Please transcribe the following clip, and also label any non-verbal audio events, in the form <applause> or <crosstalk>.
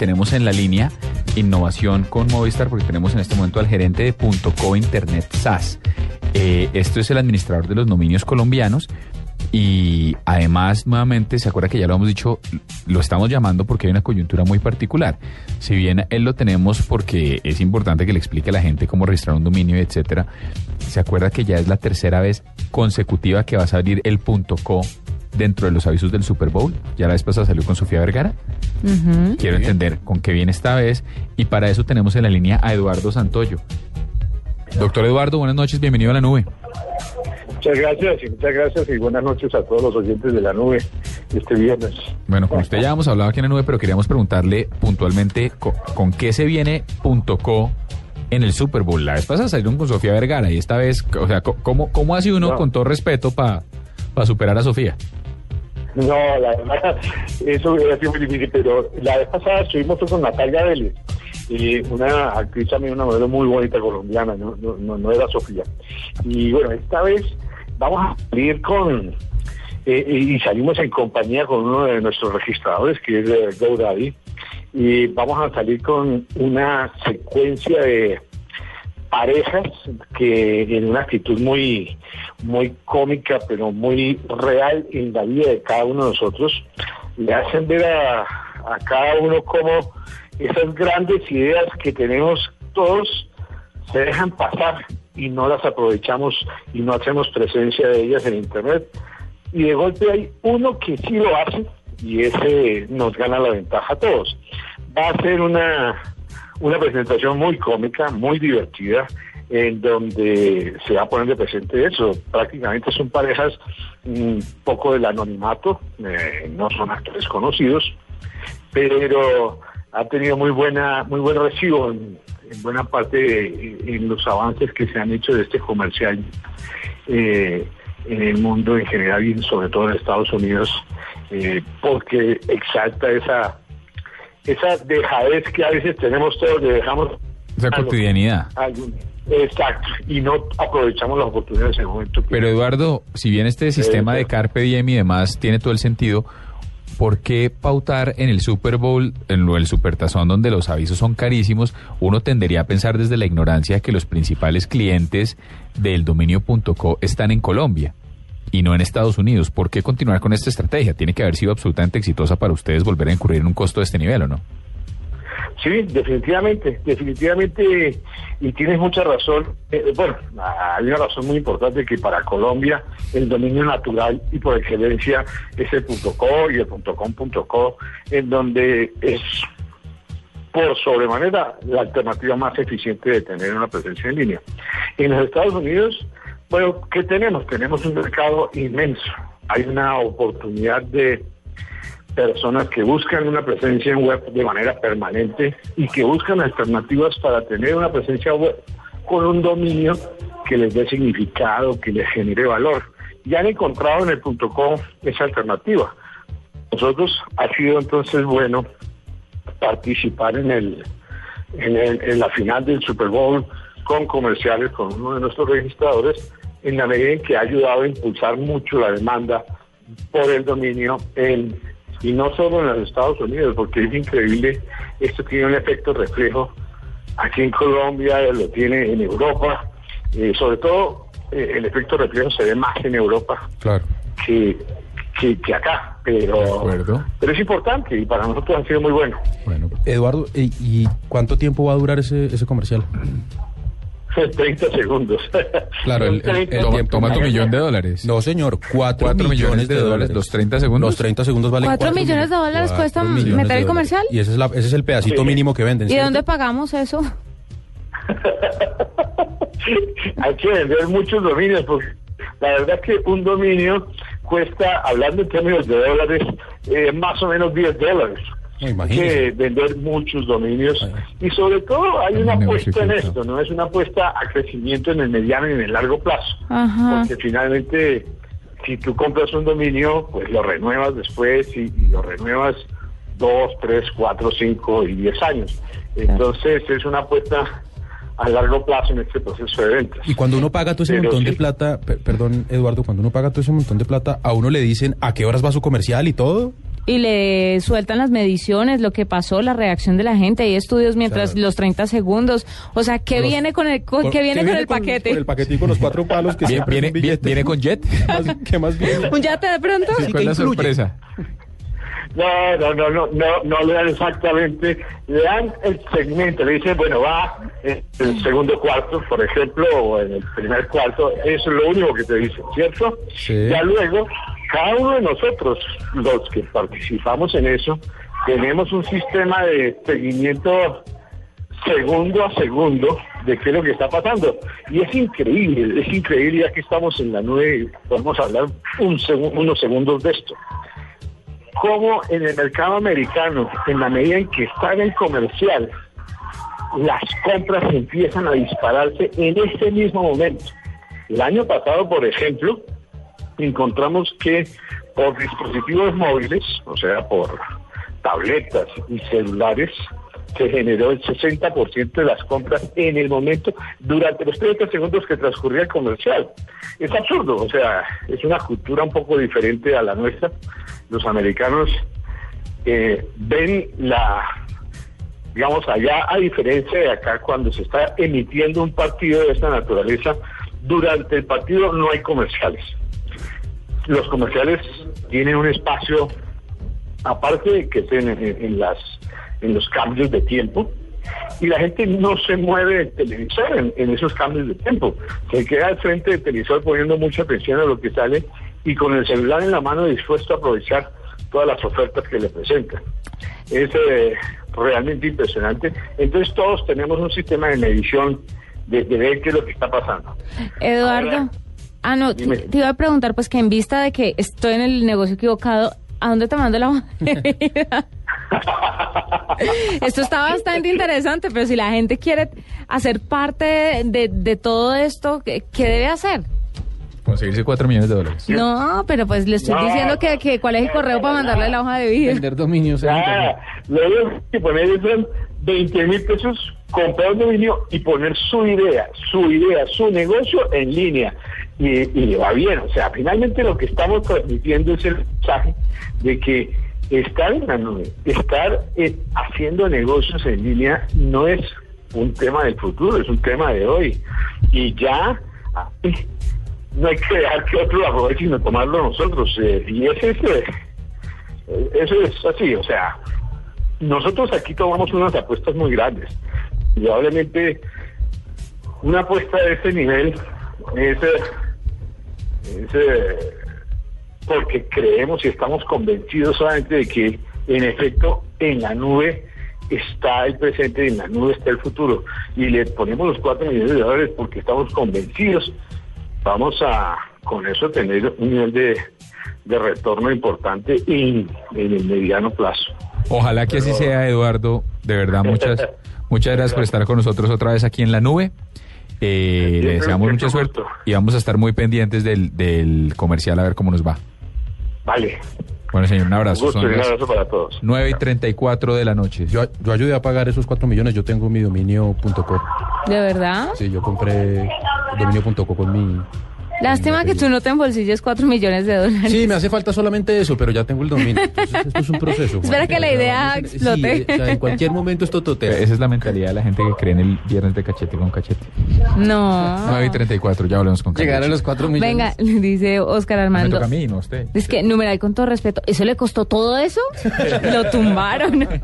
Tenemos en la línea innovación con Movistar porque tenemos en este momento al gerente de .co Internet SAS. Eh, esto es el administrador de los dominios colombianos y además nuevamente se acuerda que ya lo hemos dicho, lo estamos llamando porque hay una coyuntura muy particular. Si bien él lo tenemos porque es importante que le explique a la gente cómo registrar un dominio, etcétera. Se acuerda que ya es la tercera vez consecutiva que va a salir el .co dentro de los avisos del Super Bowl. Ya la vez pasada salió con Sofía Vergara. Quiero entender con qué viene esta vez. Y para eso tenemos en la línea a Eduardo Santoyo. Doctor Eduardo, buenas noches, bienvenido a la nube. Muchas gracias y muchas gracias y buenas noches a todos los oyentes de la nube este viernes. Bueno, con usted ya hemos hablado aquí en la nube, pero queríamos preguntarle puntualmente con, con qué se viene .co en el Super Bowl. La vez pasada salieron con Sofía Vergara y esta vez, o sea, ¿cómo, cómo hace uno No. con todo respeto para superar a Sofía? No, la verdad, eso hubiera sido difícil, pero la vez pasada estuvimos con Natalia Vélez, y una actriz también, una modelo muy bonita colombiana, no, no, no, no era Sofía. Y bueno, esta vez vamos a salir con, eh, y salimos en compañía con uno de nuestros registradores, que es eh, GoDaddy, y vamos a salir con una secuencia de parejas que en una actitud muy muy cómica pero muy real en la vida de cada uno de nosotros le hacen ver a, a cada uno como esas grandes ideas que tenemos todos se dejan pasar y no las aprovechamos y no hacemos presencia de ellas en internet. Y de golpe hay uno que sí lo hace y ese nos gana la ventaja a todos. Va a ser una una presentación muy cómica, muy divertida, en donde se va a poner de presente eso. Prácticamente son parejas un poco del anonimato, eh, no son actores conocidos, pero ha tenido muy buena muy buen recibo en, en buena parte en los avances que se han hecho de este comercial eh, en el mundo en general y sobre todo en Estados Unidos, eh, porque exalta esa esa dejadez que a veces tenemos todos, le dejamos Esa cotidianidad. exacto, y no aprovechamos las oportunidades en el momento. Pero Eduardo, si bien este sistema de Carpe Diem y demás tiene todo el sentido, ¿por qué pautar en el Super Bowl, en lo del Supertazón, donde los avisos son carísimos? Uno tendería a pensar desde la ignorancia que los principales clientes del dominio.co están en Colombia y no en Estados Unidos. ¿Por qué continuar con esta estrategia? Tiene que haber sido absolutamente exitosa para ustedes volver a incurrir en un costo de este nivel, ¿o no? Sí, definitivamente, definitivamente, y tienes mucha razón. Eh, bueno, hay una razón muy importante que para Colombia el dominio natural y por excelencia es el .co y el .com.co, en donde es por sobremanera la alternativa más eficiente de tener una presencia en línea. En los Estados Unidos, bueno, ¿qué tenemos? Tenemos un mercado inmenso. Hay una oportunidad de personas que buscan una presencia en web de manera permanente y que buscan alternativas para tener una presencia web con un dominio que les dé significado, que les genere valor. Ya han encontrado en el punto .com esa alternativa. Nosotros ha sido entonces bueno participar en el, en el en la final del Super Bowl con comerciales con uno de nuestros registradores en la medida en que ha ayudado a impulsar mucho la demanda por el dominio en y no solo en los Estados Unidos, porque es increíble, esto tiene un efecto reflejo aquí en Colombia, lo tiene en Europa, eh, sobre todo eh, el efecto reflejo se ve más en Europa Claro. que, que, que acá, pero, pero es importante y para nosotros ha sido muy bueno. Bueno, Eduardo, ¿y, y cuánto tiempo va a durar ese, ese comercial? <laughs> 30 segundos. Claro, el- el- 30 el toma, tiempo. toma tu millón de dólares. No, señor, 4, Cuatro millones de dólares, los 30 segundos. Los 30 segundos valen ¿Cuatro cuatro millones de dólares cuesta meter el comercial? Y ese es, la, ese es el pedacito Sí. mínimo que venden. ¿Y dónde pagamos eso? <laughs> Hay que vender muchos dominios porque la verdad es que un dominio cuesta, hablando en términos de dólares, eh, más o menos 10 dólares. Que vender muchos dominios y sobre todo hay una apuesta en esto, no es una apuesta a crecimiento en el mediano y en el largo plazo, Ajá. porque finalmente si tú compras un dominio, pues lo renuevas después y, y lo renuevas dos, tres, cuatro, cinco y diez años. Entonces es una apuesta a largo plazo en este proceso de ventas. Y cuando uno paga todo ese Pero montón de plata, per- perdón Eduardo, cuando uno paga todo ese montón de plata, a uno le dicen a qué horas va su comercial y todo. Y le sueltan las mediciones, lo que pasó, la reacción de la gente. Hay estudios mientras Claro. los 30 segundos. O sea, ¿qué Los- viene con el, con, ¿qué viene con el paquete? Con el con los cuatro palos que Viene, siempre viene, un billete. viene con jet. ¿Qué más, qué más viene? <laughs> ¿Un yate de pronto? Sí, ¿Cuál es la incluye? sorpresa? No, no, no, no, no, no le dan exactamente, le dan el segmento, le dicen, bueno, va en el segundo cuarto, por ejemplo, o en el primer cuarto, eso es lo único que te dicen, ¿cierto? Sí. Ya luego, cada uno de nosotros, los que participamos en eso, tenemos un sistema de seguimiento segundo a segundo de qué es lo que está pasando. Y es increíble, es increíble, ya que estamos en la nube, podemos hablar un unos segundos de esto cómo en el mercado americano, en la medida en que está en comercial, las compras empiezan a dispararse en ese mismo momento. El año pasado, por ejemplo, encontramos que por dispositivos móviles, o sea, por tabletas y celulares, se generó el 60% de las compras en el momento, durante los 30 segundos que transcurría el comercial. Es absurdo, o sea, es una cultura un poco diferente a la nuestra. Los americanos eh, ven la, digamos, allá, a diferencia de acá, cuando se está emitiendo un partido de esta naturaleza, durante el partido no hay comerciales. Los comerciales tienen un espacio, aparte de que estén en, en las, en los cambios de tiempo, y la gente no se mueve del televisor en, en esos cambios de tiempo. Se queda al frente del televisor poniendo mucha atención a lo que sale y con el celular en la mano dispuesto a aprovechar todas las ofertas que le presentan. Es eh, realmente impresionante. Entonces todos tenemos un sistema de medición de, de ver qué es lo que está pasando. Eduardo. Ahora, Ah, no, te, iba a preguntar, pues que en vista de que estoy en el negocio equivocado, ¿a dónde te mando la <laughs> hoja de vida? Esto está bastante interesante, pero si la gente quiere hacer parte de, de todo esto, ¿qué, qué debe hacer? Conseguirse 4 millones de dólares. No, pero pues le estoy No. diciendo que, que cuál es el correo para mandarle la hoja de vida. Vender dominios lo único que poner es son 20 mil pesos, comprar un dominio y poner su idea, su idea, su negocio en línea. Y, y le va bien. O sea, finalmente lo que estamos transmitiendo es el mensaje de que estar en la nube, estar eh, haciendo negocios en línea no es un tema del futuro, es un tema de hoy. Y ya no hay que dejar que otro lo aproveche, sino tomarlo nosotros. eh, y ese es... eh, eso es así, o sea, nosotros aquí tomamos unas apuestas muy grandes. Probablemente una apuesta de este nivel es, es, eh, porque creemos y estamos convencidos solamente de que en efecto en la nube está el presente y en la nube está el futuro. Y le ponemos los 4 millones de dólares porque estamos convencidos. Vamos a con eso tener un nivel de, de retorno importante en, en el mediano plazo. Ojalá que así sea, Eduardo. De verdad, muchas, muchas gracias por estar con nosotros otra vez aquí en la nube. Eh, le deseamos mucha gusto. suerte y vamos a estar muy pendientes del, del comercial a ver cómo nos va. Vale. Bueno, señor, un Un abrazo. gusto Son un las abrazo para todos. 9 y 34 de la noche. Yo, yo ayudé a pagar esos 4 millones, yo tengo mi dominio.co. ¿De verdad? Sí, yo compré dominio.co con mi... Lástima que tú no te embolsilles 4 millones de dólares. Sí, me hace falta solamente eso, pero ya tengo el dominio. <laughs> Entonces, esto es un proceso. Espera que la idea Sí, explote. o sea, en cualquier momento esto totea. Esa es la mentalidad de la gente que cree en el viernes de cachete con cachete. No. 9 y 34, ya hablemos con Llegar a los 4 millones. Venga, le dice Oscar Me Armando. toca a mí, no a usted. Es que, numeral, con todo respeto, ¿eso le costó todo eso? <laughs> ¿Lo tumbaron? <laughs>